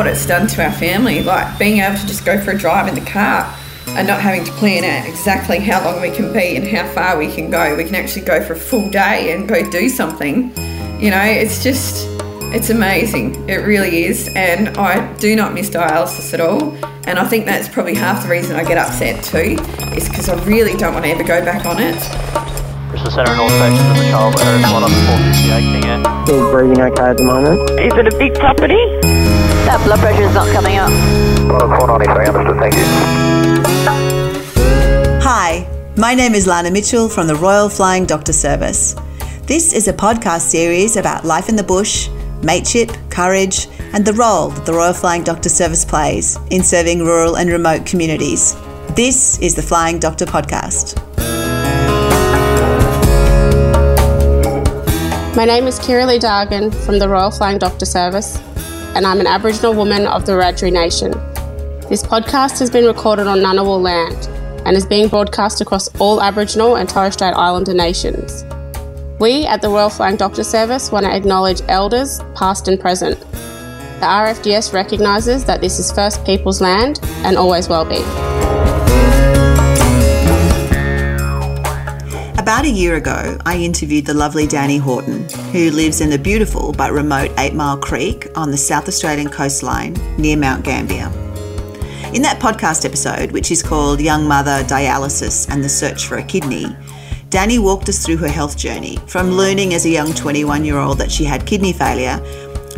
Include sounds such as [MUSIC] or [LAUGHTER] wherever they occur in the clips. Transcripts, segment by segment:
what it's done to our family. Like being able to just go for a drive in the car and not having to plan out exactly how long we can be and how far we can go. We can actually go for a full day and go do something. You know, it's just, it's amazing. It really is. And I do not miss dialysis at all. And I think that's probably half the reason I get upset too, is because I really don't want to ever go back on it. Bristol Centre and all of the child at Harris Water 458 Still breathing okay at the moment. Is it a big property? That blood pressure is not coming up. 493, understood, thank you. Hi, my name is Lana Mitchell from the Royal Flying Doctor Service. This is a podcast series about life in the bush, mateship, courage, and the role that the Royal Flying Doctor Service plays in serving rural and remote communities. This is the Flying Doctor Podcast. My name is Kira Lee Dargan from the Royal Flying Doctor Service, and I'm an Aboriginal woman of the Wiradjuri Nation. This podcast has been recorded on Ngunnawal land and is being broadcast across all Aboriginal and Torres Strait Islander nations. We at the Royal Flying Doctor Service want to acknowledge elders, past and present. The RFDS recognises that this is First Peoples land and always will be. About a year ago, I interviewed the lovely Danni Horton, who lives in the beautiful but remote Eight Mile Creek on the South Australian coastline near Mount Gambier. In that podcast episode, which is called Young Mother Dialysis and the Search for a Kidney, Danni walked us through her health journey from learning as a young 21 year old that she had kidney failure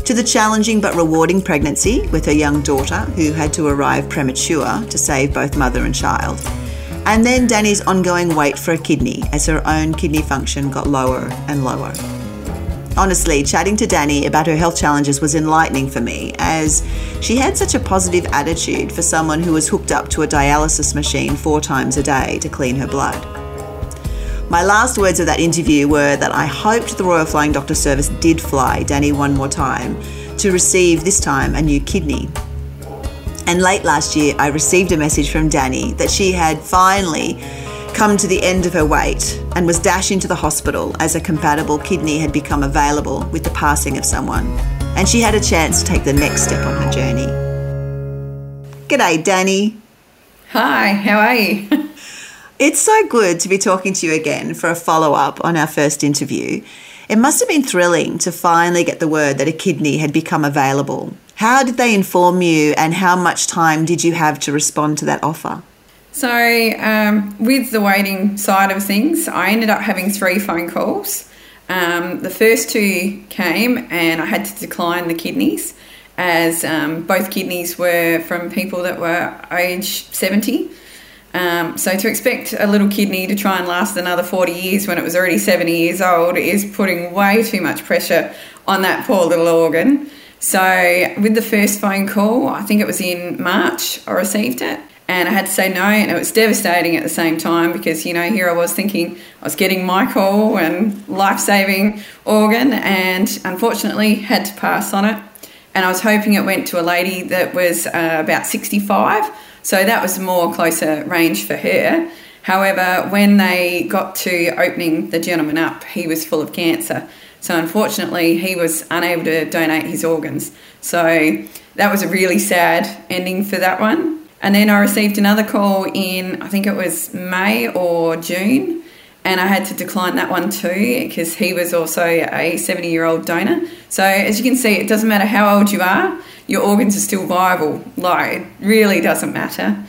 to the challenging but rewarding pregnancy with her young daughter, who had to arrive premature to save both mother and child. And then Danni's ongoing wait for a kidney as her own kidney function got lower and lower. Honestly, chatting to Danni about her health challenges was enlightening for me as she had such a positive attitude for someone who was hooked up to a dialysis machine four times a day to clean her blood. My last words of that interview were that I hoped the Royal Flying Doctor Service did fly Danni one more time to receive this time a new kidney. And late last year, I received a message from Danni that she had finally come to the end of her wait and was dashing to the hospital as a compatible kidney had become available with the passing of someone. And she had a chance to take the next step on her journey. G'day, Danni. Hi, how are you? [LAUGHS] It's so good to be talking to you again for a follow up on our first interview. It must have been thrilling to finally get the word that a kidney had become available. How did they inform you, and how much time did you have to respond to that offer? So, um, with the waiting side of things, I ended up having three phone calls. Um, the first two came, and I had to decline the kidneys, as um, both kidneys were from people that were age 70. Um, so, to expect a little kidney to try and last another 40 years when it was already 70 years old is putting way too much pressure on that poor little organ. So, with the first phone call, I think it was in March, I received it and I had to say no, and it was devastating at the same time because you know here I was thinking I was getting my call and life saving organ, and unfortunately had to pass on it. And I was hoping it went to a lady that was uh, about 65, so that was more closer range for her. However, when they got to opening the gentleman up, he was full of cancer. So unfortunately, he was unable to donate his organs. So that was a really sad ending for that one. And then I received another call in, I think it was May or June, and I had to decline that one too because he was also a 70 year old donor. So, as you can see, it doesn't matter how old you are, your organs are still viable. Like, it really doesn't matter.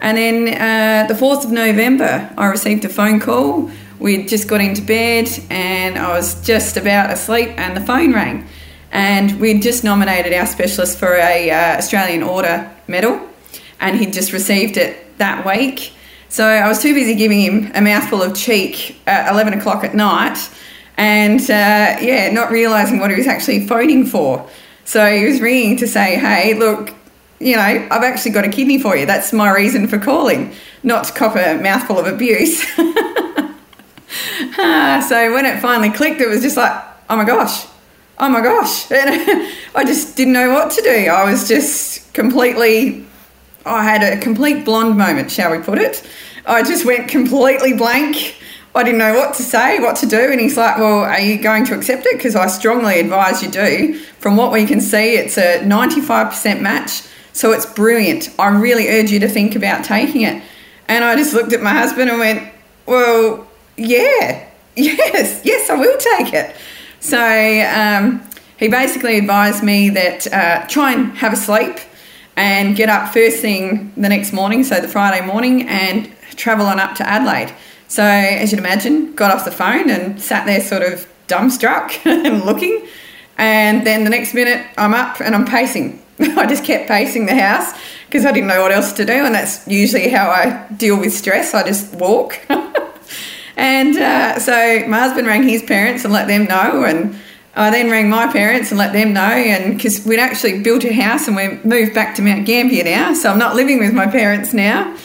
And then uh, the 4th of November, I received a phone call. We'd just got into bed and I was just about asleep, and the phone rang. And we'd just nominated our specialist for a uh, Australian Order medal and he'd just received it that week. So I was too busy giving him a mouthful of cheek at 11 o'clock at night and uh, yeah, not realising what he was actually phoning for. So he was ringing to say, hey, look, you know, I've actually got a kidney for you. That's my reason for calling, not to cop a mouthful of abuse. [LAUGHS] [LAUGHS] So when it finally clicked, it was just like, oh my gosh, oh my gosh. [LAUGHS] And I just didn't know what to do. I was just completely I had a complete blonde moment, shall we put it. I just went completely blank. I didn't know what to say, what to do. And he's like, Well, are you going to accept it? Because I strongly advise you do. From what we can see, it's a 95% match. So it's brilliant. I really urge you to think about taking it. And I just looked at my husband and went, Well, yeah, yes, yes, I will take it. So um, he basically advised me that uh, try and have a sleep and get up first thing the next morning, so the Friday morning, and travel on up to Adelaide. So, as you'd imagine, got off the phone and sat there sort of dumbstruck [LAUGHS] and looking. And then the next minute, I'm up and I'm pacing. [LAUGHS] I just kept pacing the house because I didn't know what else to do. And that's usually how I deal with stress. I just walk. [LAUGHS] and uh, so my husband rang his parents and let them know. And I then rang my parents and let them know. And because we'd actually built a house and we moved back to Mount Gambier now. So I'm not living with my parents now.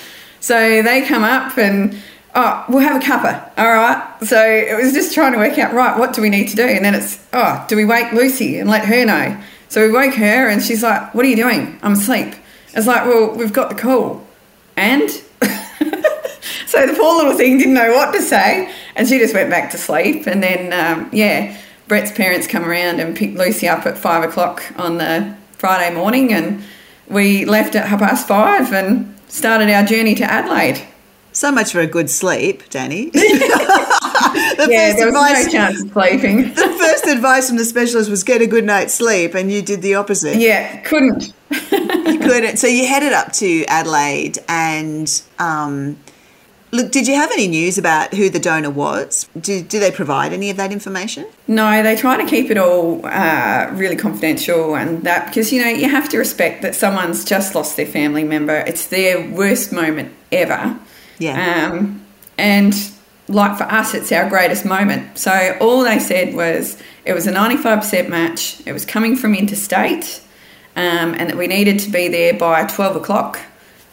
So they come up and oh, we'll have a cuppa. All right. So it was just trying to work out, right, what do we need to do? And then it's, oh, do we wake Lucy and let her know? So we woke her and she's like, what are you doing? I'm asleep. It's like, well, we've got the call. And? So the poor little thing didn't know what to say. And she just went back to sleep. And then, um, yeah, Brett's parents come around and picked Lucy up at five o'clock on the Friday morning. And we left at half past five and started our journey to Adelaide. So much for a good sleep, Danni. [LAUGHS] [LAUGHS] the Yeah, first there was advice, no chance of sleeping. [LAUGHS] the first advice from the specialist was get a good night's sleep, and you did the opposite. yeah, couldn't. You couldn't. So you headed up to Adelaide, and um, look, did you have any news about who the donor was? Do, do they provide any of that information? No, they try to keep it all uh, really confidential and that because you know you have to respect that someone's just lost their family member. It's their worst moment ever. Yeah. Um, and like for us, it's our greatest moment. So all they said was it was a 95% match, it was coming from interstate, um, and that we needed to be there by 12 o'clock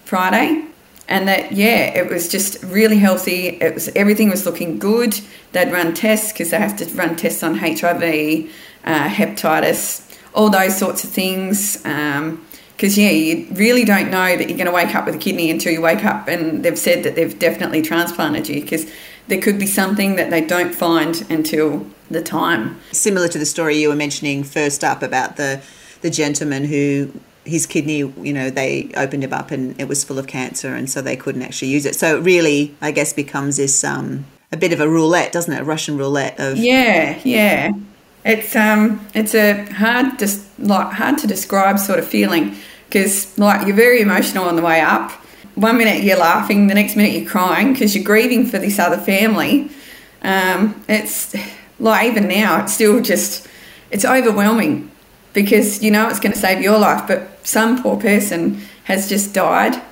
Friday. And that, yeah, it was just really healthy. It was everything was looking good. They'd run tests because they have to run tests on HIV, uh, hepatitis, all those sorts of things. Because, yeah, you really don't know that you're going to wake up with a kidney until you wake up and they've said that they've definitely transplanted you because there could be something that they don't find until the time. Similar to the story you were mentioning first up about the the gentleman who his kidney, you know, they opened him up and it was full of cancer, and so they couldn't actually use it. So it really, I guess, becomes this um, a bit of a roulette, doesn't it? A Russian roulette of Yeah, yeah. It's um, it's a hard, dis- like hard to describe sort of feeling because like you're very emotional on the way up. One minute you're laughing, the next minute you're crying because you're grieving for this other family. Um, it's like even now, it's still just it's overwhelming because you know it's going to save your life, but some poor person has just died,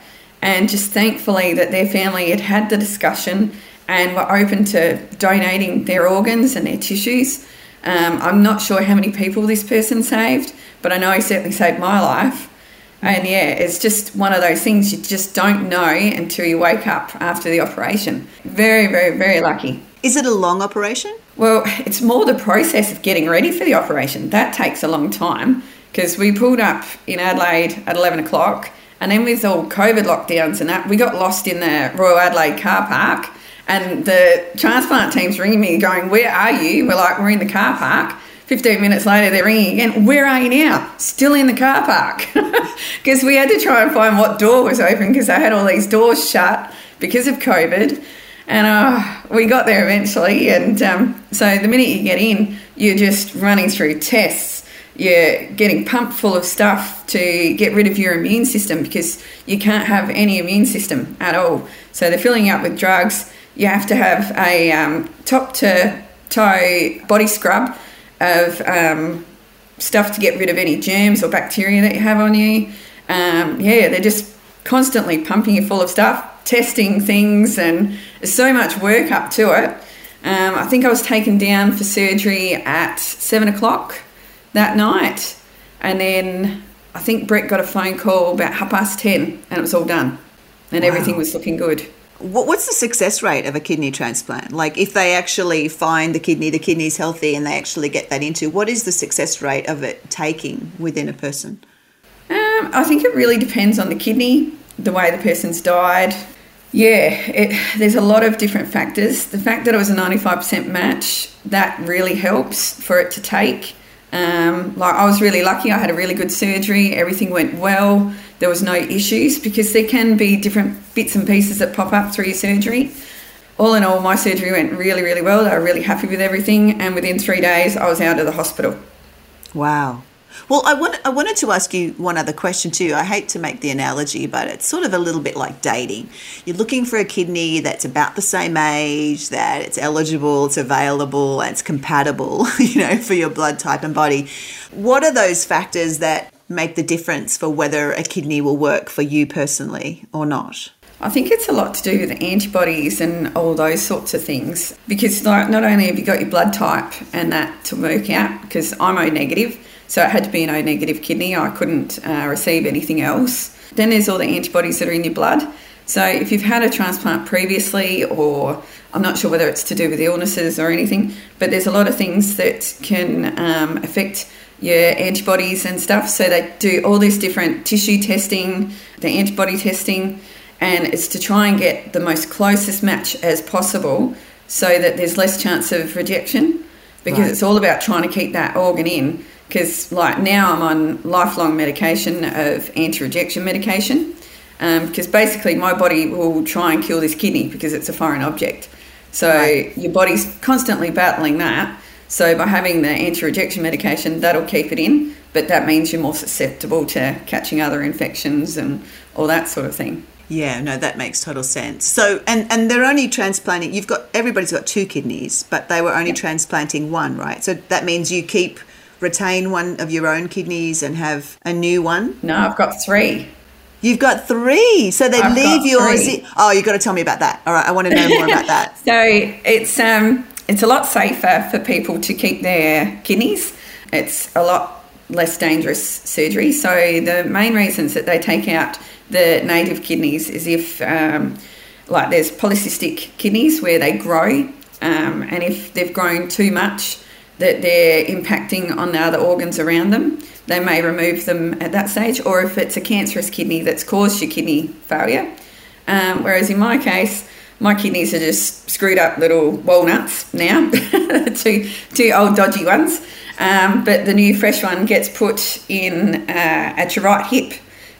and just thankfully that their family had had the discussion and were open to donating their organs and their tissues. Um, I'm not sure how many people this person saved, but I know he certainly saved my life. And yeah, it's just one of those things you just don't know until you wake up after the operation. Very, very, very lucky. Is it a long operation? Well, it's more the process of getting ready for the operation. That takes a long time because we pulled up in Adelaide at 11 o'clock and then with all COVID lockdowns and that, we got lost in the Royal Adelaide car park and the transplant team's ringing me going, where are you? We're like, we're in the car park. 15 minutes later, they're ringing again. Where are you now? Still in the car park. [LAUGHS] Because we had to try and find what door was open because they had all these doors shut because of COVID. And uh, we got there eventually. And um, so the minute you get in, you're just running through tests. You're getting pumped full of stuff to get rid of your immune system because you can't have any immune system at all. So they're filling up with drugs. You have to have a um, top to toe body scrub of um, stuff to get rid of any germs or bacteria that you have on you. Um, yeah, they're just constantly pumping you full of stuff, testing things, and there's so much work up to it. Um, I think I was taken down for surgery at seven o'clock that night, and then I think Brett got a phone call about half past ten, and it was all done, and everything was looking good. What's the success rate of a kidney transplant? Like, if they actually find the kidney, the kidney's healthy, and they actually get that into, what is the success rate of it taking within a person? Um, I think it really depends on the kidney, the way the person's died, Yeah, it, there's a lot of different factors. The fact that it was a 95% match, that really helps for it to take. Um, like I was really lucky. I had a really good surgery. Everything went well. There was no issues because there can be different bits and pieces that pop up through your surgery. All in all, my surgery went really, really well. They were really happy with everything, and within three days, I was out of the hospital. Wow. Well, I, want, I wanted to ask you one other question too. I hate to make the analogy, but it's sort of a little bit like dating. You're looking for a kidney that's about the same age, that it's eligible, it's available, and it's compatible, [LAUGHS] you know, for your blood type and body. What are those factors that make the difference for whether a kidney will work for you personally or not? I think it's a lot to do with antibodies and all those sorts of things because like, not only have you got your blood type and that to work out because I'm O negative, so it had to be an O negative kidney. I couldn't uh, receive anything else. Then there's all the antibodies that are in your blood. So if you've had a transplant previously, or I'm not sure whether it's to do with illnesses or anything, but there's a lot of things that can um, affect your antibodies and stuff. So they do all this different tissue testing, the antibody testing and it's to try and get the most closest match as possible so that there's less chance of rejection because Right. it's all about trying to keep that organ in because like now i'm on lifelong medication of anti-rejection medication um, because basically my body will try and kill this kidney because it's a foreign object so Right. your body's constantly battling that so by having the anti-rejection medication that'll keep it in but that means you're more susceptible to catching other infections and all that sort of thing Yeah, no, that makes total sense. So, and and they're only transplanting. You've got everybody's got two kidneys, but they were only transplanting one, right? So that means you keep retain one of your own kidneys and have a new one. No, I've got three. You've got three, so they I've leave yours. three. Oh, you've got to tell me about that. All right, I want to know more about that. [LAUGHS] So it's um it's a lot safer for people to keep their kidneys. It's a lot less dangerous surgery. So the main reasons that they take out the native kidneys is if um, like there's polycystic kidneys where they grow, um, and if they've grown too much, that they're impacting on the other organs around them. They may remove them at that stage, or if it's a cancerous kidney that's caused your kidney failure. Um, whereas in my case, my kidneys are just screwed up little walnuts now, [LAUGHS] two two old dodgy ones. Um, but the new fresh one gets put in uh, at your right hip.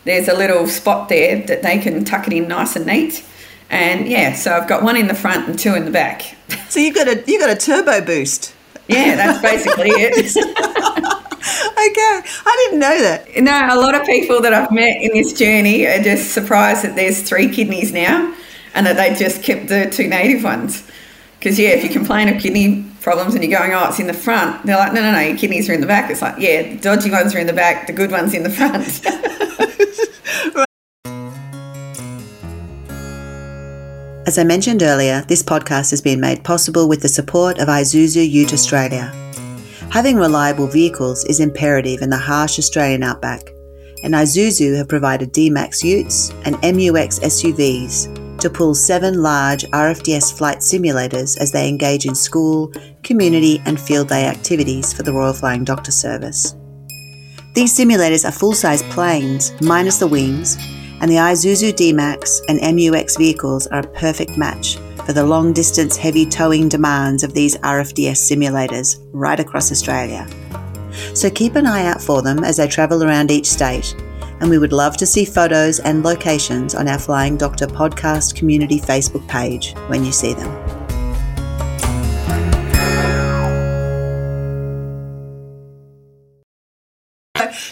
There's a little spot there that they can tuck it in nice and neat. And yeah, so I've got one in the front and two in the back. [LAUGHS] So you've got a you got a turbo boost. Yeah, that's basically it. [LAUGHS] Okay, I didn't know that. No, a lot of people that I've met in this journey are just surprised that there's three kidneys now and that they just kept the two native ones. Because, yeah, if you complain of kidney problems and you're going, oh, it's in the front, they're like, no, no, no, your kidneys are in the back. It's like, yeah, the dodgy ones are in the back, the good ones in the front. [LAUGHS] [LAUGHS] As I mentioned earlier, this podcast has been made possible with the support of Isuzu Ute Australia. Having reliable vehicles is imperative in the harsh Australian outback, and Isuzu have provided D-Max Utes and MU-X SUVs to pull seven large RFDS flight simulators as they engage in school, community, and field day activities for the Royal Flying Doctor Service. These simulators are full size planes, minus the wings, and the Isuzu D-Max and MU-X vehicles are a perfect match for the long distance heavy towing demands of these RFDS simulators right across Australia. So keep an eye out for them as they travel around each state, and we would love to see photos and locations on our Flying Doctor podcast community Facebook page when you see them.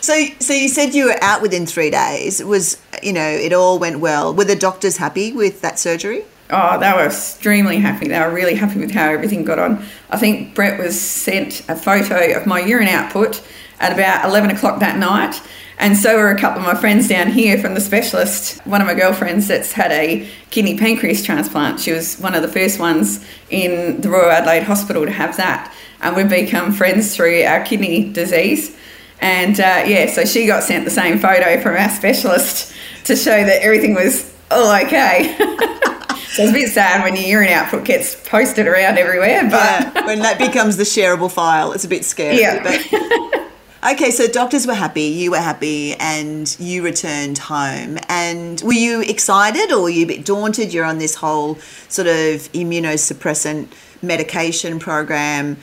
So, so you said you were out within three days. Was you know it all went well? Were the doctors happy with that surgery? Oh, they were extremely happy. They were really happy with how everything got on. I think Brett was sent a photo of my urine output at about 11 o'clock that night. And so were a couple of my friends down here from the specialist. One of my girlfriends that's had a kidney pancreas transplant. She was one of the first ones in the Royal Adelaide Hospital to have that. And we've become friends through our kidney disease. And uh, yeah, so she got sent the same photo from our specialist to show that everything was all okay. [LAUGHS] so it's a bit sad when your urine output gets posted around everywhere, but Yeah, when that becomes the shareable file, it's a bit scary. Yeah. But [LAUGHS] Okay, so doctors were happy, you were happy, and you returned home. And were you excited or were you a bit daunted? You're on this whole sort of immunosuppressant medication program.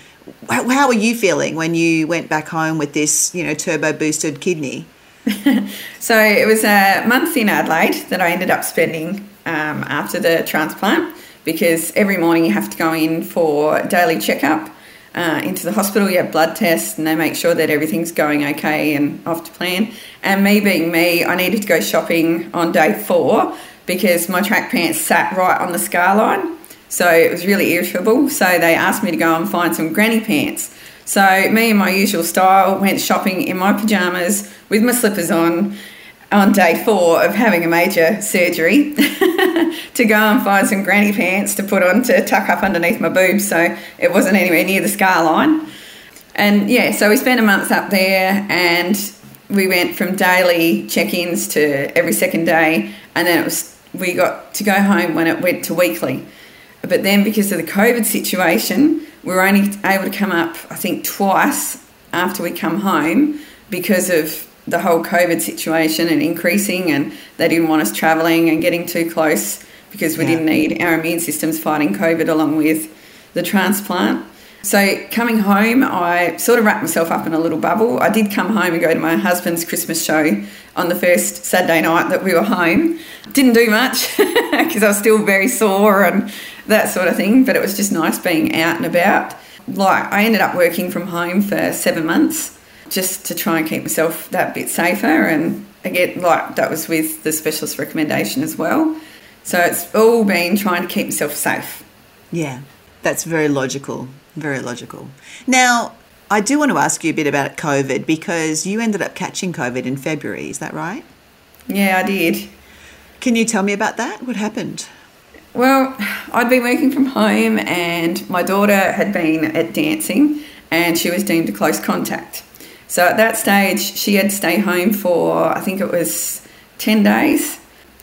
How, were you feeling when you went back home with this, you know, turbo boosted kidney? [LAUGHS] So it was a month in Adelaide that I ended up spending um, after the transplant because every morning you have to go in for daily checkup uh, into the hospital. You have blood tests and they make sure that everything's going okay and off to plan. And me being me, I needed to go shopping on day four because my track pants sat right on the scar line. So it was really irritable. So they asked me to go and find some granny pants. So me and my usual style went shopping in my pajamas with my slippers on on day four of having a major surgery [LAUGHS] to go and find some granny pants to put on to tuck up underneath my boobs so it wasn't anywhere near the scar line. And yeah, so we spent a month up there and we went from daily check-ins to every second day and then it was we got to go home when it went to weekly. But then because of the COVID situation, we were only able to come up I think twice after we come home because of the whole COVID situation and increasing, and they didn't want us travelling and getting too close because we Yeah. didn't need our immune systems fighting COVID along with the transplant. So coming home, I sort of wrapped myself up in a little bubble. I did come home and go to my husband's Christmas show on the first Saturday night that we were home. Didn't do much [LAUGHS] because I was still very sore and that sort of thing, but it was just nice being out and about. Like I ended up working from home for seven months just to try and keep myself that bit safer and again like that was with the specialist recommendation as well. So it's all been trying to keep myself safe. Yeah, that's very logical. Very logical. Now, I do want to ask you a bit about COVID because you ended up catching COVID in February, is that right? Yeah, I did. Can you tell me about that? What happened? Well, I'd been working from home and my daughter had been at dancing and she was deemed a close contact. So at that stage, she had to stay home for, I think it was 10 days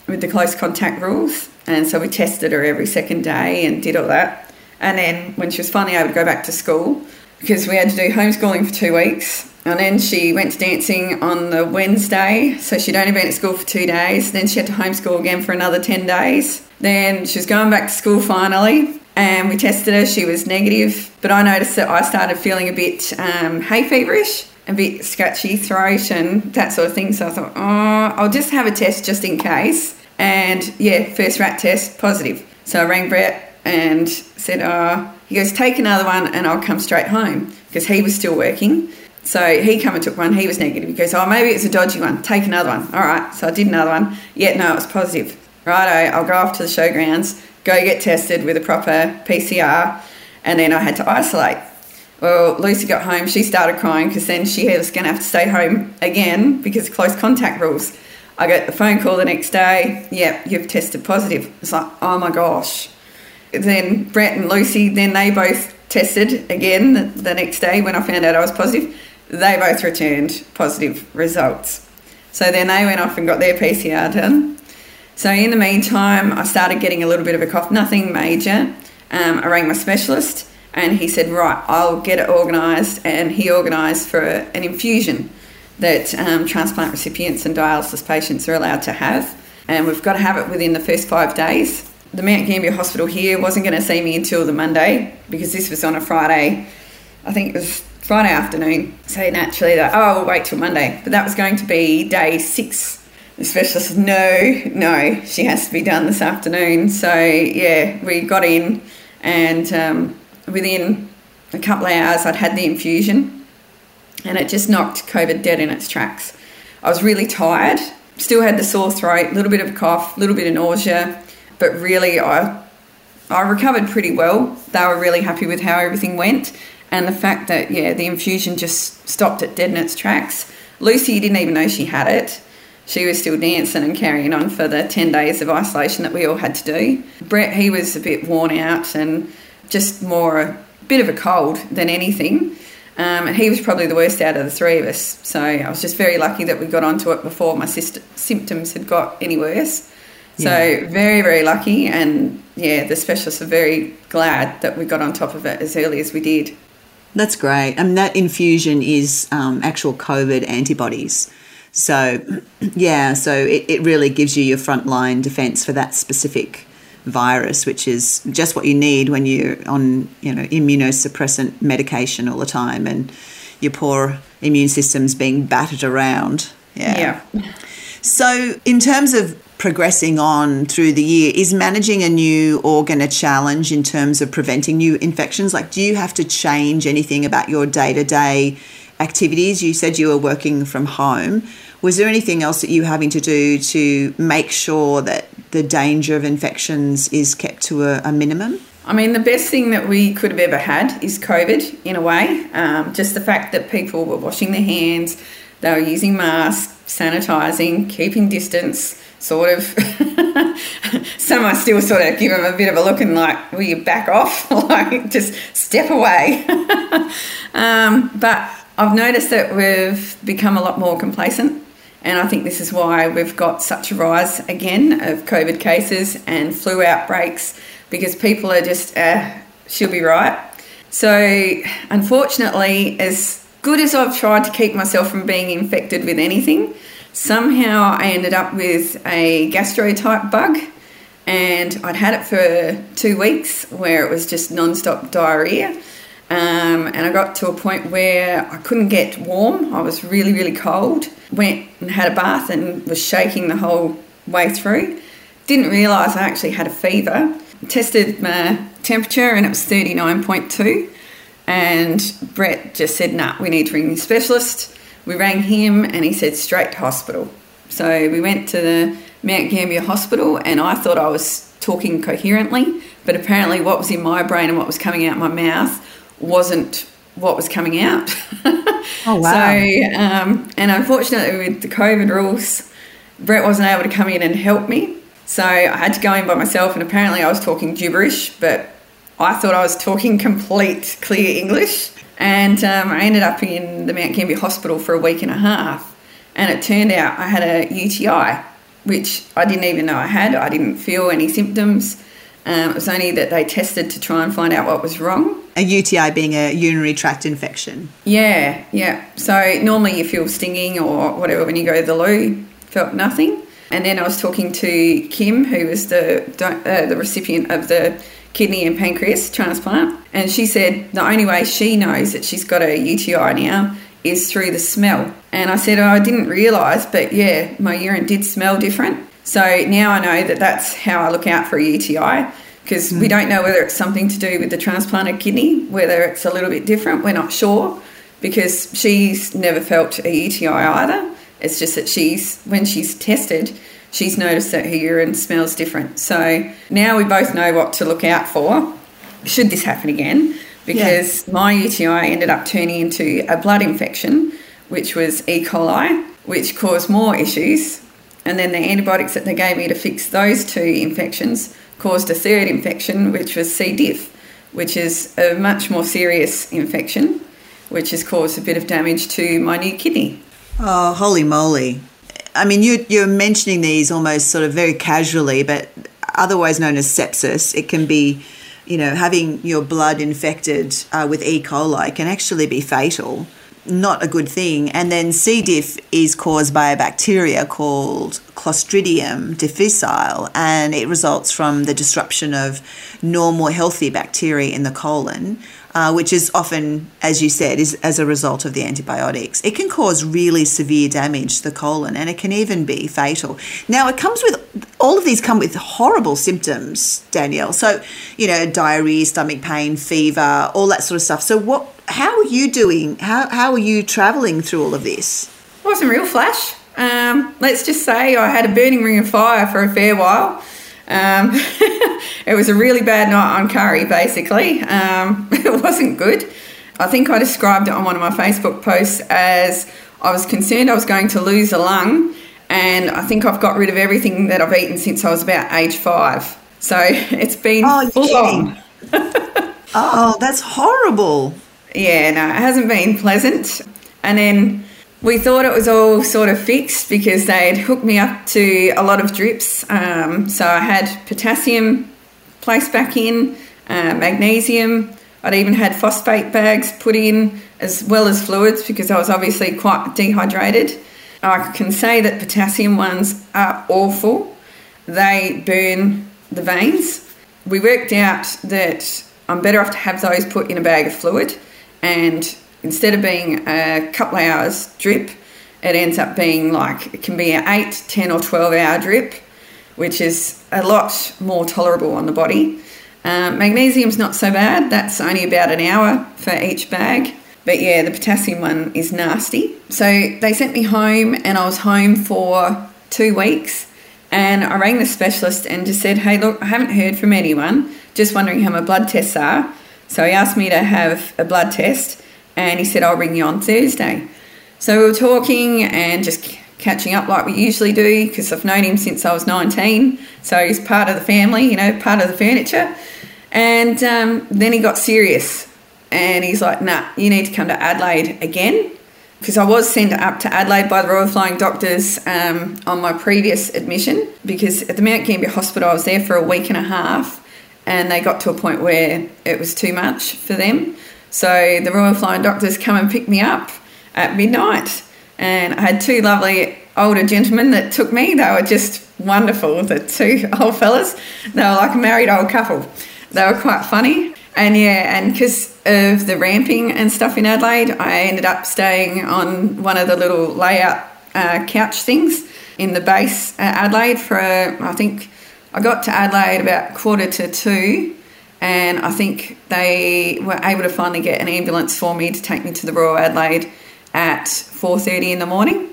with the close contact rules. And so we tested her every second day and did all that. And then when she was finally able to go back to school, because we had to do homeschooling for two weeks, and then she went to dancing on the Wednesday, so she'd only been at school for two days. Then she had to homeschool again for another 10 days. Then she was going back to school finally, and we tested her. She was negative, but I noticed that I started feeling a bit um, hay feverish, a bit scratchy throat, and that sort of thing. So I thought, oh, I'll just have a test just in case. And yeah, first RAT test, positive. So I rang Brett and said, oh, he goes, take another one and I'll come straight home because he was still working. So he come and took one. He was negative. He goes, oh, maybe it's a dodgy one. Take another one. All right. So I did another one. Yeah, no, it was positive. Righto, I'll go off to the showgrounds, go get tested with a proper PCR, and then I had to isolate. Well, Lucy got home. She started crying because then she was going to have to stay home again because of close contact rules. I got the phone call the next day. Yep, you've tested positive. It's like, oh my gosh. Then Brett and Lucy, then they both tested again the, the next day when I found out I was positive. They both returned positive results. So then they went off and got their PCR done. So in the meantime, I started getting a little bit of a cough, nothing major. Um, I rang my specialist and he said, right, I'll get it organised. And he organised for an infusion that um, transplant recipients and dialysis patients are allowed to have. And we've got to have it within the first five days. The Mount Gambier Hospital here wasn't going to see me until the Monday because this was on a Friday. I think it was Friday afternoon. So naturally, that oh, we'll wait till Monday. But that was going to be day six. The specialist said, no, no, she has to be done this afternoon. So yeah, we got in, and um, within a couple of hours, I'd had the infusion, and it just knocked COVID dead in its tracks. I was really tired, still had the sore throat, a little bit of a cough, a little bit of nausea, but really I I recovered pretty well. They were really happy with how everything went and the fact that yeah, the infusion just stopped it dead in its tracks. Lucy didn't even know she had it. She was still dancing and carrying on for the 10 days of isolation that we all had to do. Brett, he was a bit worn out and just more a bit of a cold than anything. Um, and he was probably the worst out of the three of us. So I was just very lucky that we got onto it before my sister, symptoms had got any worse. So very, very lucky. And yeah, the specialists are very glad that we got on top of it as early as we did. That's great. And that infusion is um, actual COVID antibodies. So, yeah, so it, it really gives you your frontline defense for that specific virus, which is just what you need when you're on, you know, immunosuppressant medication all the time and your poor immune system's being battered around. Yeah. Yeah. So, in terms of progressing on through the year, is managing a new organ a challenge in terms of preventing new infections? Like, do you have to change anything about your day to day activities? You said you were working from home. Was there anything else that you were having to do to make sure that the danger of infections is kept to a, a minimum? I mean, the best thing that we could have ever had is COVID in a way. Um, just the fact that people were washing their hands, they were using masks, sanitising, keeping distance, sort of. [LAUGHS] Some I still sort of give them a bit of a look and like, will you back off? [LAUGHS] like, just step away. [LAUGHS] um, but I've noticed that we've become a lot more complacent. And I think this is why we've got such a rise again of COVID cases and flu outbreaks because people are just, uh, she'll be right. So, unfortunately, as good as I've tried to keep myself from being infected with anything, somehow I ended up with a gastro type bug. And I'd had it for two weeks where it was just non stop diarrhea. Um, and I got to a point where I couldn't get warm. I was really, really cold. Went and had a bath and was shaking the whole way through. Didn't realise I actually had a fever. Tested my temperature and it was 39.2. And Brett just said, nah, we need to ring the specialist. We rang him and he said, straight to hospital. So we went to the Mount Gambier Hospital and I thought I was talking coherently, but apparently what was in my brain and what was coming out my mouth wasn't what was coming out. [LAUGHS] Oh, wow. So, um, and unfortunately, with the COVID rules, Brett wasn't able to come in and help me. So I had to go in by myself, and apparently I was talking gibberish, but I thought I was talking complete clear English. And um, I ended up in the Mount Gambier Hospital for a week and a half. And it turned out I had a UTI, which I didn't even know I had. I didn't feel any symptoms. Um, it was only that they tested to try and find out what was wrong. A UTI being a urinary tract infection. Yeah, yeah. So normally you feel stinging or whatever when you go to the loo. Felt nothing. And then I was talking to Kim, who was the uh, the recipient of the kidney and pancreas transplant, and she said the only way she knows that she's got a UTI now is through the smell. And I said, oh, I didn't realise, but yeah, my urine did smell different. So now I know that that's how I look out for a UTI because we mm. don't know whether it's something to do with the transplanted kidney, whether it's a little bit different. We're not sure because she's never felt a UTI either. It's just that she's, when she's tested, she's noticed that her urine smells different. So now we both know what to look out for should this happen again because my UTI ended up turning into a blood infection, which was E. coli, which caused more issues. And then the antibiotics that they gave me to fix those two infections caused a third infection, which was C. diff, which is a much more serious infection, which has caused a bit of damage to my new kidney. Oh, holy moly. I mean, you, you're mentioning these almost sort of very casually, but otherwise known as sepsis. It can be, you know, having your blood infected uh, with E. coli can actually be fatal. Not a good thing. And then C. diff is caused by a bacteria called Clostridium difficile, and it results from the disruption of normal, healthy bacteria in the colon uh, which is often, as you said, is as a result of the antibiotics. It can cause really severe damage to the colon, and it can even be fatal. Now, it comes with all of these come with horrible symptoms, Danielle. So, you know, diarrhea, stomach pain, fever, all that sort of stuff. So, what? How are you doing? How how are you traveling through all of this? It wasn't real flash. Um, let's just say I had a burning ring of fire for a fair while. Um, [LAUGHS] it was a really bad night on curry, basically. Um, [LAUGHS] it wasn't good. I think I described it on one of my Facebook posts as I was concerned I was going to lose a lung, and I think I've got rid of everything that I've eaten since I was about age five. So [LAUGHS] it's been Oh, full kidding. on. Oh, that's horrible. Yeah, no, it hasn't been pleasant. And then we thought it was all sort of fixed because they'd hooked me up to a lot of drips. Um, so I had potassium placed back in, uh, magnesium. I'd even had phosphate bags put in as well as fluids because I was obviously quite dehydrated. I can say that potassium ones are awful. They burn the veins. We worked out that I'm better off to have those put in a bag of fluid and instead of being a couple hours drip, it ends up being like it can be an 8, 10 or 12 hour drip, which is a lot more tolerable on the body. Um, magnesium's not so bad, that's only about an hour for each bag. But yeah, the potassium one is nasty. So they sent me home, and I was home for two weeks. And I rang the specialist and just said, Hey, look, I haven't heard from anyone, just wondering how my blood tests are. So he asked me to have a blood test, and he said, I'll ring you on Thursday. So we were talking and just catching up like we usually do because I've known him since I was 19. So he's part of the family, you know, part of the furniture. And um, then he got serious and he's like, nah, you need to come to Adelaide again. Because I was sent up to Adelaide by the Royal Flying Doctors um, on my previous admission, because at the Mount Gambier Hospital, I was there for a week and a half, and they got to a point where it was too much for them. So the Royal Flying Doctors come and pick me up at midnight, and I had two lovely older gentlemen that took me. They were just wonderful, the two [LAUGHS] old fellas. They were like a married old couple. They were quite funny. And yeah, and because of the ramping and stuff in Adelaide, I ended up staying on one of the little layout uh, couch things in the base at Adelaide for, uh, I think, I got to Adelaide about quarter to two, and I think they were able to finally get an ambulance for me to take me to the Royal Adelaide at 4.30 in the morning.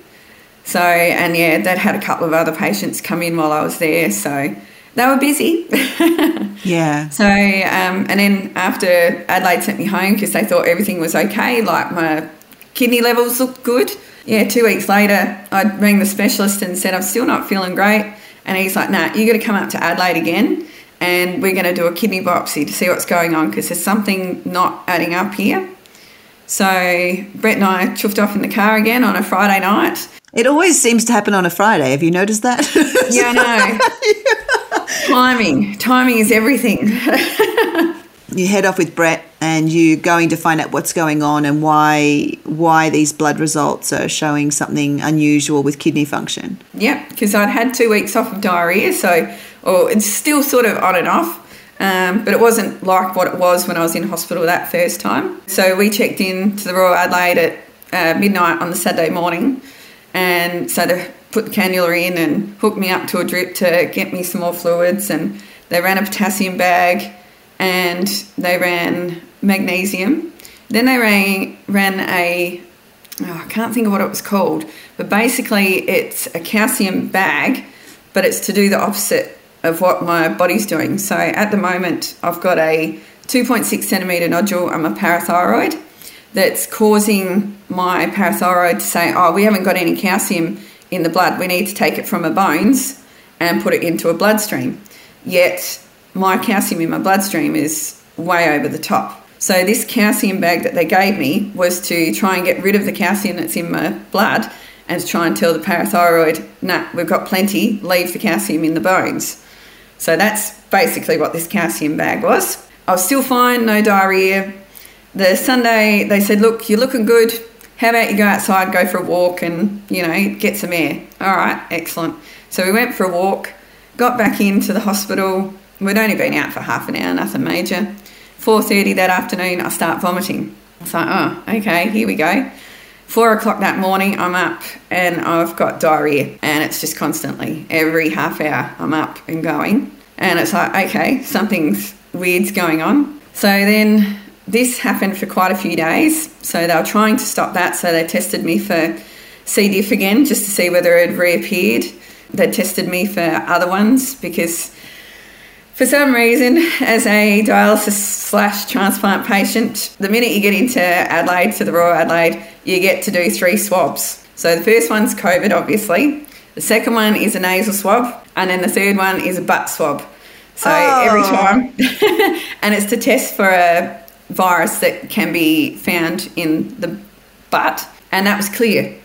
So, and yeah, they'd had a couple of other patients come in while I was there, so they were busy. [LAUGHS] Yeah. So, um, and then after Adelaide sent me home because they thought everything was okay, like my kidney levels looked good. Yeah, two weeks later, I rang the specialist and said, I'm still not feeling great. And he's like, nah, you got to come up to Adelaide again and we're going to do a kidney biopsy to see what's going on because there's something not adding up here. So Brett and I chuffed off in the car again on a Friday night. It always seems to happen on a Friday. Have you noticed that? Yeah, I know. [LAUGHS] timing. Timing is everything. [LAUGHS] you head off with Brett and you're going to find out what's going on and why why these blood results are showing something unusual with kidney function. Yep, because I'd had two weeks off of diarrhea, so or it's still sort of on and off. Um, but it wasn't like what it was when I was in hospital that first time. So we checked in to the Royal Adelaide at uh, midnight on the Saturday morning, and so they put the cannula in and hooked me up to a drip to get me some more fluids, and they ran a potassium bag, and they ran magnesium. Then they ran ran a oh, I can't think of what it was called, but basically it's a calcium bag, but it's to do the opposite of what my body's doing. So at the moment, I've got a 2.6 centimeter nodule on my parathyroid that's causing my parathyroid to say, oh, we haven't got any calcium in the blood. We need to take it from my bones and put it into a bloodstream. Yet my calcium in my bloodstream is way over the top. So this calcium bag that they gave me was to try and get rid of the calcium that's in my blood and to try and tell the parathyroid, nah, we've got plenty, leave the calcium in the bones. So that's basically what this calcium bag was. I was still fine, no diarrhea. The Sunday they said, look, you're looking good. How about you go outside, go for a walk and, you know, get some air? All right, excellent. So we went for a walk, got back into the hospital. We'd only been out for half an hour, nothing major. 4.30 that afternoon, I start vomiting. I was like, oh, okay, here we go. Four o'clock that morning, I'm up and I've got diarrhea, and it's just constantly every half hour I'm up and going. And it's like, okay, something's weird's going on. So then this happened for quite a few days. So they were trying to stop that. So they tested me for C. diff again just to see whether it reappeared. They tested me for other ones because for some reason, as a dialysis slash transplant patient, the minute you get into Adelaide, to the Royal Adelaide, you get to do three swabs. So the first one's COVID, obviously. The second one is a nasal swab, and then the third one is a butt swab. So every oh. time, [LAUGHS] and it's to test for a virus that can be found in the butt, and that was clear.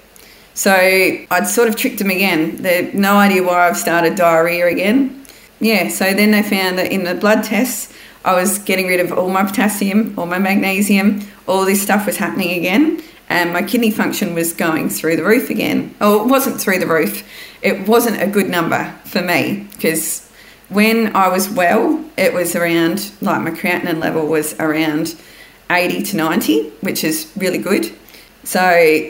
So I'd sort of tricked them again. They've no idea why I've started diarrhea again. Yeah, so then they found that in the blood tests, I was getting rid of all my potassium, all my magnesium, all this stuff was happening again, and my kidney function was going through the roof again. Oh, it wasn't through the roof. It wasn't a good number for me because when I was well, it was around like my creatinine level was around 80 to 90, which is really good. So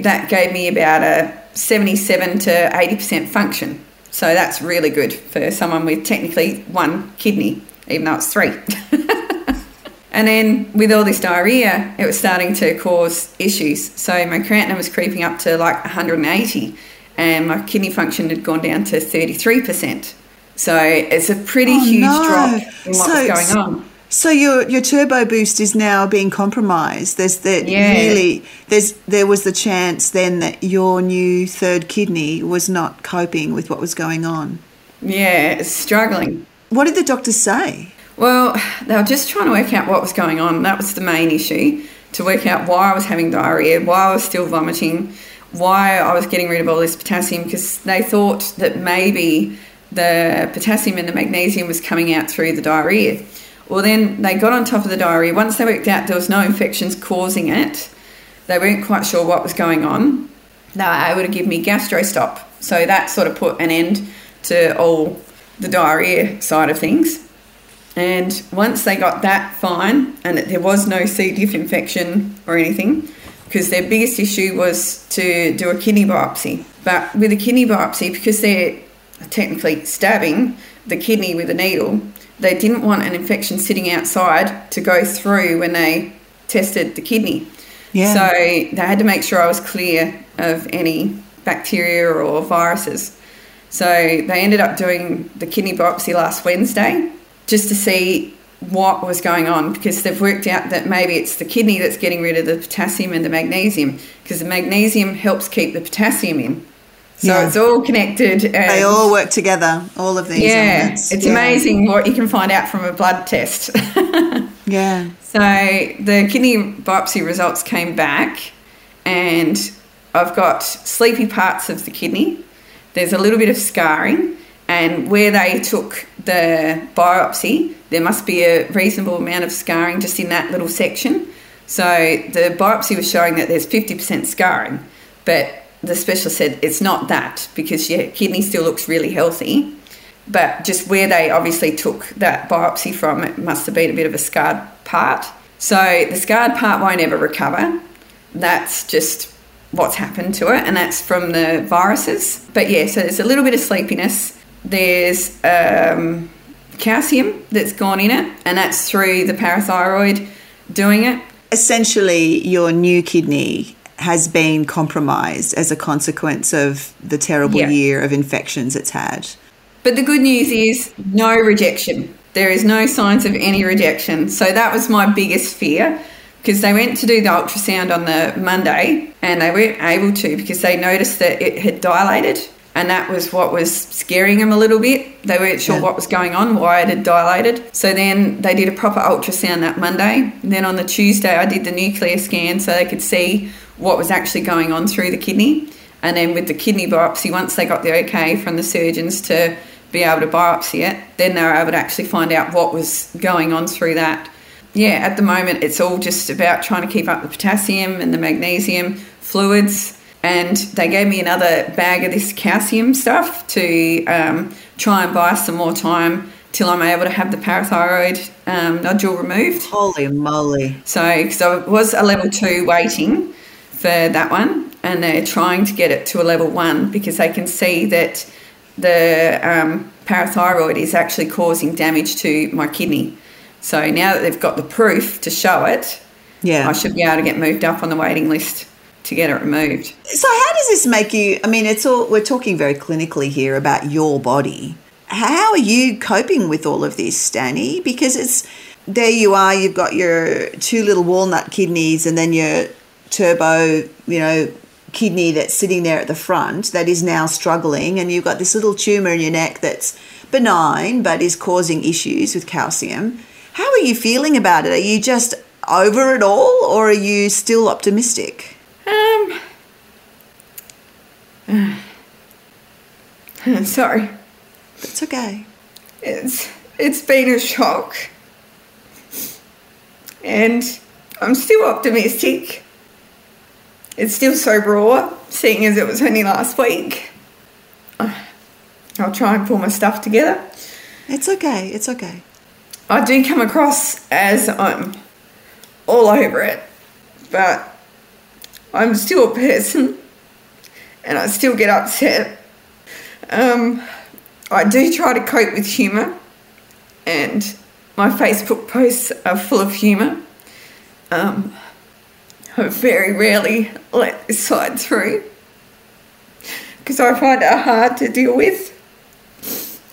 that gave me about a 77 to 80% function. So that's really good for someone with technically one kidney, even though it's three. [LAUGHS] and then with all this diarrhea, it was starting to cause issues. So my creatinine was creeping up to like 180, and my kidney function had gone down to 33%. So it's a pretty Oh, huge no. drop in what's So- going on. So your your turbo boost is now being compromised. There's that Yeah. really there's there was the chance then that your new third kidney was not coping with what was going on. Yeah, struggling. What did the doctors say? Well, they were just trying to work out what was going on. That was the main issue to work out why I was having diarrhea, why I was still vomiting, why I was getting rid of all this potassium because they thought that maybe the potassium and the magnesium was coming out through the diarrhea. Well, then they got on top of the diarrhea. Once they worked out there was no infections causing it, they weren't quite sure what was going on. They were able to give me Gastro-Stop. So that sort of put an end to all the diarrhea side of things. And once they got that fine and that there was no C. diff infection or anything, because their biggest issue was to do a kidney biopsy. But with a kidney biopsy, because they're technically stabbing the kidney with a needle, they didn't want an infection sitting outside to go through when they tested the kidney. Yeah. So they had to make sure I was clear of any bacteria or viruses. So they ended up doing the kidney biopsy last Wednesday just to see what was going on because they've worked out that maybe it's the kidney that's getting rid of the potassium and the magnesium because the magnesium helps keep the potassium in. So Yeah. it's all connected. And They all work together, all of these yeah, elements. it's Yeah. amazing what you can find out from a blood test. [LAUGHS] Yeah. So the kidney biopsy results came back, and I've got sleepy parts of the kidney. There's a little bit of scarring, and where they took the biopsy, there must be a reasonable amount of scarring just in that little section. So the biopsy was showing that there's 50% scarring, but the specialist said it's not that because your kidney still looks really healthy but just where they obviously took that biopsy from, it must have been a bit of a scarred part. So the scarred part won't ever recover. That's just what's happened to it, and that's from the viruses. But yeah, so there's a little bit of sleepiness. There's um, calcium that's gone in it, and that's through the parathyroid doing it. Essentially, your new kidney has been compromised as a consequence of the terrible Yeah. year of infections it's had. But the good news is no rejection. There is no signs of any rejection. So that was my biggest fear because they went to do the ultrasound on the Monday and they weren't able to because they noticed that it had dilated and that was what was scaring them a little bit. They weren't sure Yeah. what was going on, why it had dilated. So then they did a proper ultrasound that Monday. And then on the Tuesday, I did the nuclear scan so they could see what was actually going on through the kidney. And then with the kidney biopsy, once they got the okay from the surgeons to be able to biopsy it, then they were able to actually find out what was going on through that. Yeah, at the moment, it's all just about trying to keep up the potassium and the magnesium fluids. And they gave me another bag of this calcium stuff to um, try and buy some more time till I'm able to have the parathyroid um, nodule removed. Holy moly. So, because I was a level two waiting for that one, and they're trying to get it to a level one because they can see that the um, parathyroid is actually causing damage to my kidney. So now that they've got the proof to show it, Yeah. I should be able to get moved up on the waiting list to get it removed. So how does this make you I mean it's all we're talking very clinically here about your body. How are you coping with all of this, Danni? Because it's there you are, you've got your two little walnut kidneys and then your turbo, you know, kidney that's sitting there at the front that is now struggling and you've got this little tumor in your neck that's benign but is causing issues with calcium. How are you feeling about it? Are you just over it all or are you still optimistic? Um, [SIGHS] sorry. It's okay. It's it's been a shock. and I'm still optimistic. It's still so raw, seeing as it was only last week. I'll try and pull my stuff together. It's okay. It's okay. I do come across as I'm all over it, but I'm still a person and I still get upset. Um, I do try to cope with humour, and my Facebook posts are full of humour. Um, [LAUGHS] very rarely let this side through because I find it hard to deal with.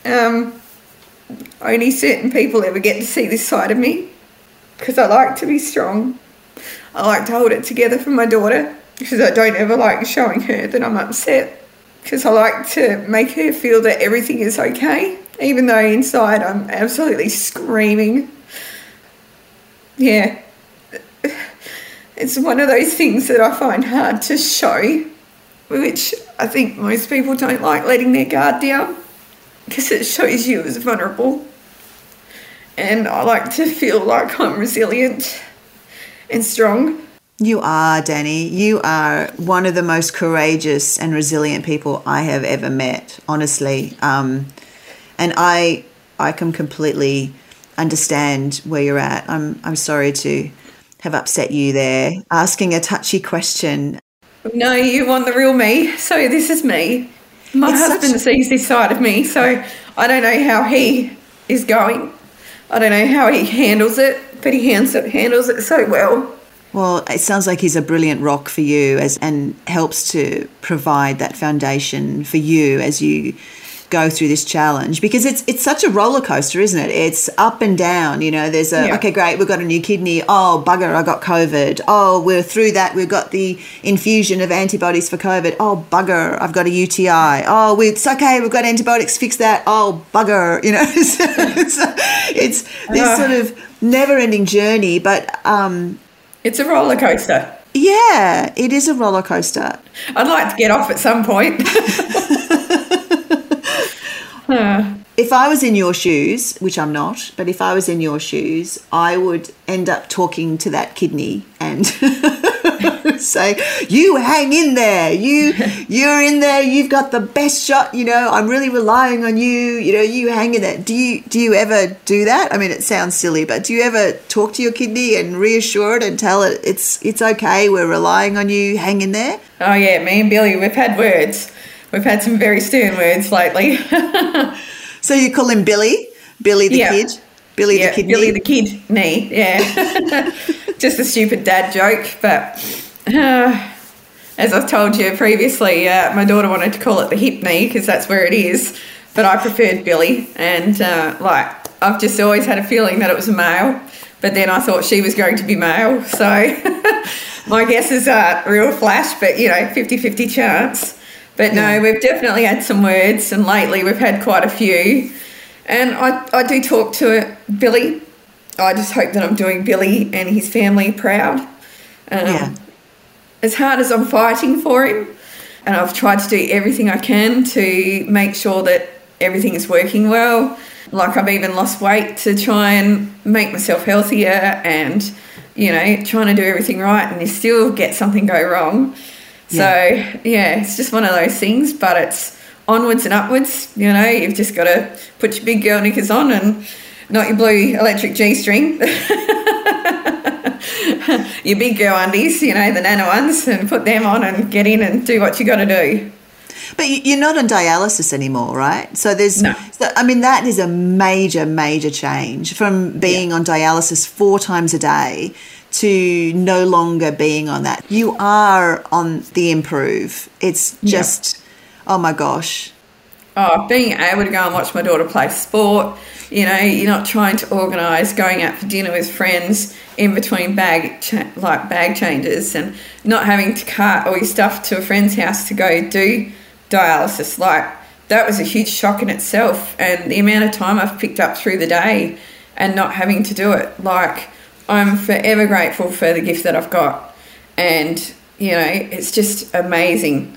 Um, only certain people ever get to see this side of me because I like to be strong. I like to hold it together for my daughter because I don't ever like showing her that I'm upset because I like to make her feel that everything is okay, even though inside I'm absolutely screaming. Yeah. It's one of those things that I find hard to show, which I think most people don't like letting their guard down because it shows you as vulnerable. And I like to feel like I'm resilient and strong. You are, Danni. You are one of the most courageous and resilient people I have ever met, honestly. Um, and I, I can completely understand where you're at. I'm, I'm sorry to have upset you there, asking a touchy question. No, you want the real me, so this is me. My It's husband such- sees this side of me, so I don't know how he is going. I don't know how he handles it, but he handles it so well. Well, it sounds like he's a brilliant rock for you as and helps to provide that foundation for you as you go through this challenge because it's it's such a roller coaster, isn't it? It's up and down. You know, there's a Yeah. okay, great, we've got a new kidney. Oh bugger, I got COVID. Oh, we're through that. We've got the infusion of antibodies for COVID. Oh bugger, I've got a UTI. Oh, we, it's okay, we've got antibiotics. Fix that. Oh bugger, [LAUGHS] you know, it's, this sort of never-ending journey. But um, It's a roller coaster. yeah, it is a roller coaster. I'd like to get off at some point. [LAUGHS] [LAUGHS] If I was in your shoes, which I'm not, but if I was in your shoes, I would end up talking to that kidney and [LAUGHS] say, "You hang in there. You you're in there. You've got the best shot. You know, I'm really relying on you. You know, you hang in there." Do you do you ever do that? I mean, it sounds silly, but do you ever talk to your kidney and reassure it and tell it it's it's okay. We're relying on you. Hang in there. oh, yeah, me and Billy, we've had words. We've had some very stern words lately. [LAUGHS] So you call him Billy, Billy the Yeah. kid, Billy yeah, the kidney. Billy the kid knee, yeah. [LAUGHS] Just a stupid dad joke, but uh, as I've told you previously, uh, my daughter wanted to call it the hip knee because that's where it is, but I preferred Billy, and uh, like I've just always had a feeling that it was a male, but then I thought she was going to be male, so [LAUGHS] my guess is a real flash, but you know, 50-50 chance. But no, we've definitely had some words, and lately we've had quite a few. And I, I do talk to Billy. I just hope that I'm doing Billy and his family proud. Um, Yeah. As hard as I'm fighting for him, and I've tried to do everything I can to make sure that everything is working well. Like I've even lost weight to try and make myself healthier and, you know, trying to do everything right and you still get something go wrong. So, yeah, it's just one of those things, but it's onwards and upwards. You know, you've just got to put your big girl knickers on and not your blue electric G string. [LAUGHS] your big girl undies, you know, the nano ones, and put them on and get in and do what you got to do. But you- you're not on dialysis anymore, right? So there's, No. so, I mean, that is a major, major change from being on dialysis four times a day to no longer being on that. You are on the improve. It's just, oh my gosh. Oh, being able to go and watch my daughter play sport, you know, you're not trying to organise going out for dinner with friends in between bag cha- like bag changes and not having to cart all your stuff to a friend's house to go do dialysis. Like that was a huge shock in itself, and the amount of time I've picked up through the day and not having to do it. Like I'm forever grateful for the gift that I've got, and you know, it's just amazing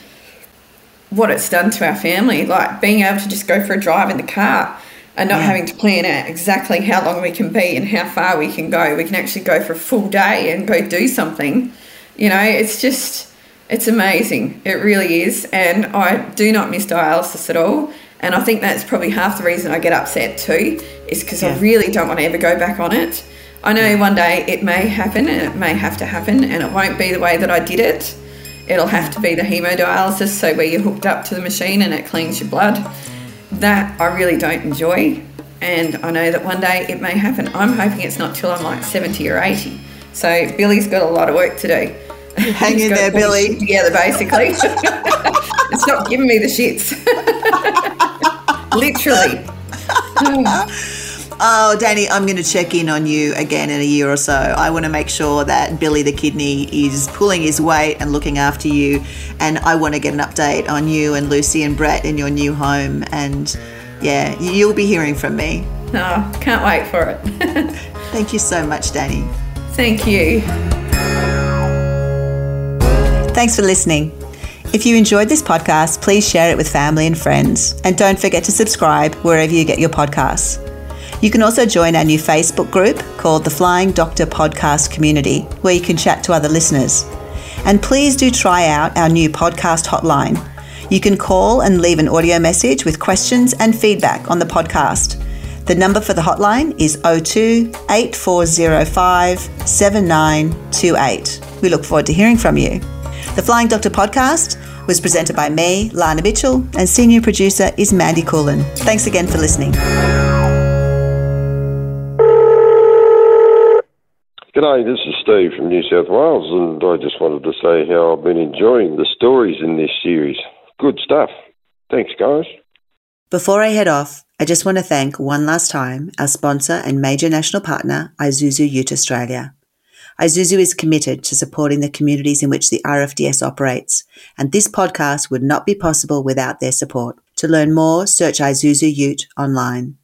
what it's done to our family. Like being able to just go for a drive in the car and not Yeah. having to plan out exactly how long we can be and how far we can go. We can actually go for a full day and go do something. You know, it's just, it's amazing. It really is. And I do not miss dialysis at all. And I think that's probably half the reason I get upset too, is because I really don't want to ever go back on it. I know one day it may happen and it may have to happen and it won't be the way that I did it. It'll have to be the hemodialysis, so where you're hooked up to the machine and it cleans your blood. That I really don't enjoy. And I know that one day it may happen. I'm hoping it's not till I'm like 70 or 80. So Billy's got a lot of work to do. [LAUGHS] Hang in there, to put his Billy. Together, basically. [LAUGHS] it's not giving me the shits. [LAUGHS] Literally. Oh, Danni, I'm going to check in on you again in a year or so. I want to make sure that Billy the kidney is pulling his weight and looking after you. And I want to get an update on you and Lucy and Brett in your new home. And yeah, you'll be hearing from me. Oh, can't wait for it. [LAUGHS] Thank you so much, Danni. Thank you. Thanks for listening. If you enjoyed this podcast, please share it with family and friends. And don't forget to subscribe wherever you get your podcasts. You can also join our new Facebook group called the Flying Doctor Podcast Community, where you can chat to other listeners. And please do try out our new podcast hotline. You can call and leave an audio message with questions and feedback on the podcast. The number for the hotline is 02 8405 7928. We look forward to hearing from you. The Flying Doctor podcast was presented by me, Lana Mitchell, and senior producer is Mandy Coolin. Thanks again for listening. G'day, this is Steve from New South Wales, and I just wanted to say how I've been enjoying the stories in this series. Good stuff. Thanks, guys. Before I head off, I just want to thank one last time our sponsor and major national partner, Isuzu Ute Australia. Isuzu is committed to supporting the communities in which the RFDS operates, and this podcast would not be possible without their support. To learn more, search Isuzu Ute online.